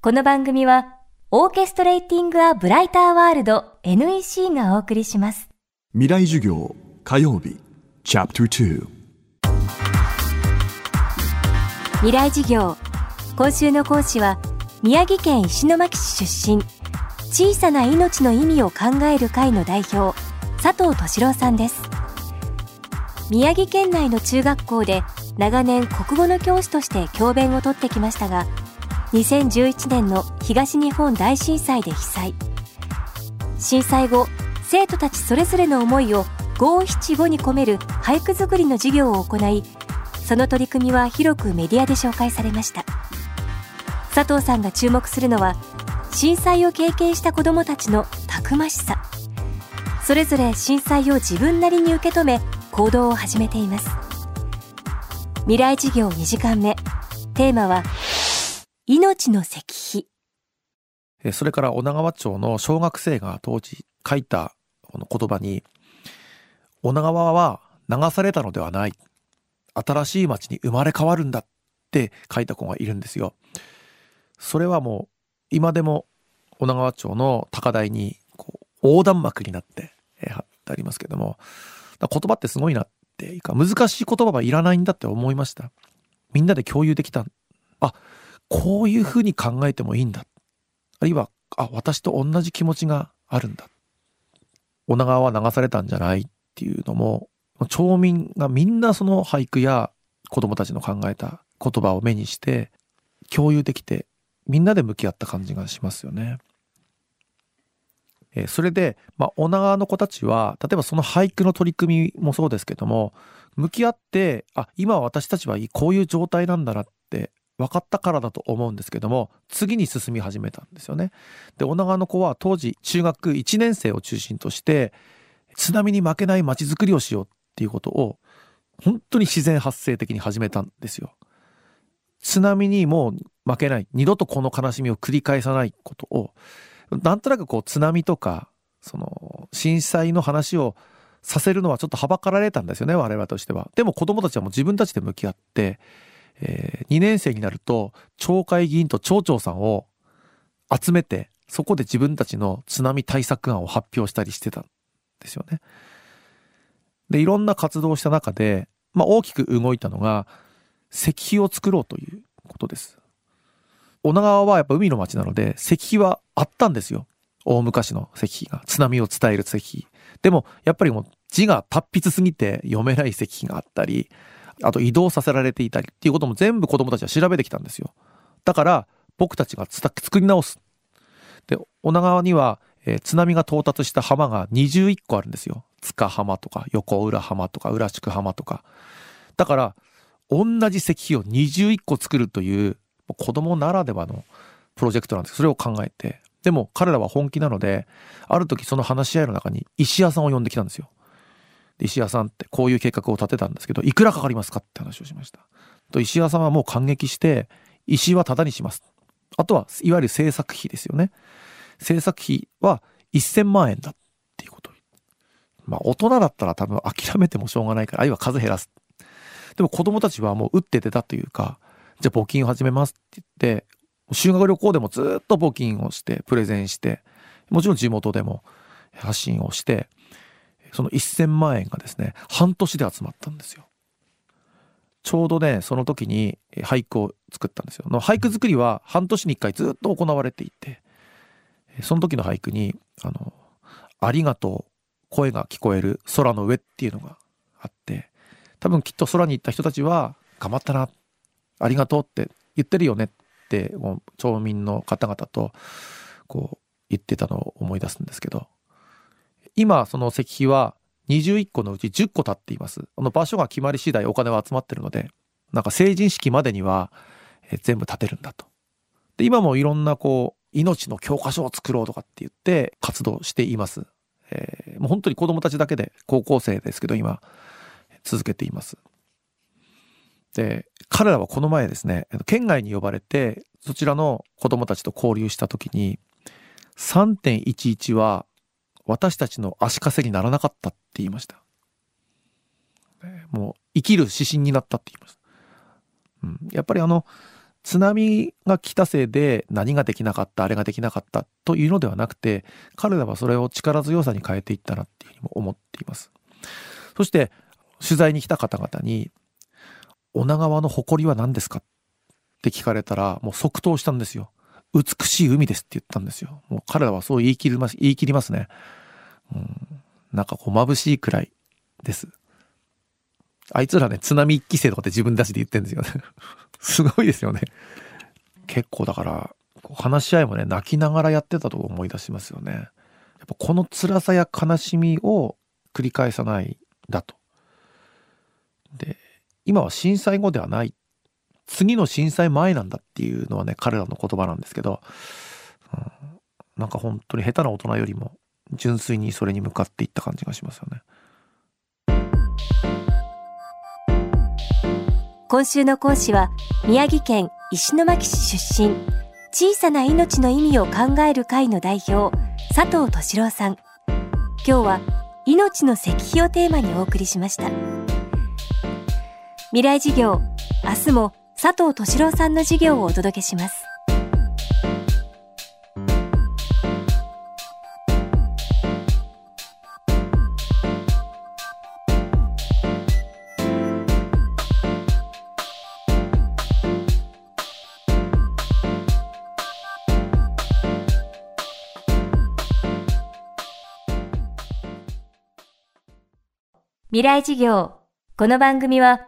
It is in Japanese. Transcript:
この番組は、オーケストレーティング・ア・ブライター・ワールド NEC がお送りします。未来授業火曜日チャプター未来授業。今週の講師は、宮城県石巻市出身、小さな命の意味を考える会の代表、佐藤敏郎さんです。宮城県内の中学校で長年国語の教師として教鞭をとってきましたが、2011年の東日本大震災で被災。震災後、生徒たちそれぞれの思いを五七五に込める俳句作りの授業を行い、その取り組みは広くメディアで紹介されました。佐藤さんが注目するのは、震災を経験した子どもたちのたくましさ。それぞれ震災を自分なりに受け止め、行動を始めています。未来授業2時間目。テーマは、命の石碑。それから女川町の小学生が当時書いたこの言葉に女川は流されたのではない新しい町に生まれ変わるんだって書いた子がいるんですよ。それはもう今でも女川町の高台にこう横断幕になって貼ってありますけども言葉ってすごいなっていうか難しい言葉はいらないんだって思いました。みんなで共有できたあこういうふうに考えてもいいんだあるいはあ私と同じ気持ちがあるんだ女川は流されたんじゃないっていうのも町民がみんなその俳句や子供たちの考えた言葉を目にして共有できてみんなで向き合った感じがしますよね。えそれで、まあ、女川の子たちは例えばその俳句の取り組みもそうですけども向き合ってあ今は私たちはこういう状態なんだなっ分かったからだと思うんですけども次に進み始めたんですよね。で女川の子は当時中学1年生を中心として津波に負けない街づくりをしようっていうことを本当に自然発生的に始めたんですよ。津波にもう負けない二度とこの悲しみを繰り返さないことをなんとなくこう津波とかその震災の話をさせるのはちょっとはばかられたんですよね我々としては。でも子供たちはもう自分たちで向き合ってえー、2年生になると町会議員と町長さんを集めてそこで自分たちの津波対策案を発表したりしてたんですよね。でいろんな活動をした中で、まあ、大きく動いたのが石碑を作ろうということです。女川はやっぱ海の町なので石碑はあったんですよ。大昔の石碑が津波を伝える石碑。でもやっぱりもう字が達筆すぎて読めない石碑があったりあと移動させられていたりっていうことも全部子供たちは調べてきたんですよ。だから僕たちが作り直す。で、女川には、えー、津波が到達した浜が21個あるんですよ。塚浜とか横浦浜とか浦宿浜とか。だから同じ石碑を21個作るという子供ならではのプロジェクトなんですそれを考えて。でも彼らは本気なので、ある時その話し合いの中に石屋さんを呼んできたんですよ。石屋さんってこういう計画を立てたんですけどいくらかかりますかって話をしました。と石屋さんはもう感激して石はタダにします。あとはいわゆる制作費ですよね。制作費は1000万円だっていうことまあ大人だったら多分諦めてもしょうがないからあるいは数減らす。でも子供たちはもう打って出たというかじゃあ募金を始めますって言って修学旅行でもずっと募金をしてプレゼンしてもちろん地元でも発信をしてその1000万円がですね半年で集まったんですよ。ちょうどねその時に俳句を作ったんですよ。の俳句作りは半年に1回ずっと行われていてその時の俳句に「あのありがとう声が聞こえる空の上」っていうのがあって多分きっと空に行った人たちは「頑張ったなありがとう」って言ってるよねって町民の方々とこう言ってたのを思い出すんですけど。今その石碑は21個のうち10個立っています。あの場所が決まり次第お金は集まってるので、なんか成人式までには全部建てるんだと。で、今もいろんなこう、命の教科書を作ろうとかって言って活動しています。えー、もう本当に子供たちだけで高校生ですけど今続けています。で、彼らはこの前ですね、県外に呼ばれてそちらの子供たちと交流した時に3.11は私たちの足かせにならなかったって言いました。もう生きる指針になったって言いました。うん、やっぱりあの津波が来たせいで何ができなかったあれができなかったというのではなくて彼らはそれを力強さに変えていったなっていうふうにも思っていますそして取材に来た方々に「女川の誇りは何ですか?」って聞かれたらもう即答したんですよ美しい海ですって言ったんですよもう彼らはそう言い切ります言い切りますねうんなんかこう眩しいくらいですあいつらね津波一期生とかって自分たちで言ってんですよね すごいですよね。結構だから、話し合いもね、泣きながらやってたと思い出しますよね。やっぱこの辛さや悲しみを繰り返さないだと。で、今は震災後ではない。次の震災前なんだっていうのはね、彼らの言葉なんですけど、うん、なんか本当に下手な大人よりも純粋にそれに向かっていった感じがしますよね。今週の講師は宮城県石巻市出身小さな命の意味を考える会の代表佐藤敏郎さん今日は命の石碑をテーマにお送りしました未来事業明日も佐藤敏郎さんの授業をお届けします未来事業。この番組は、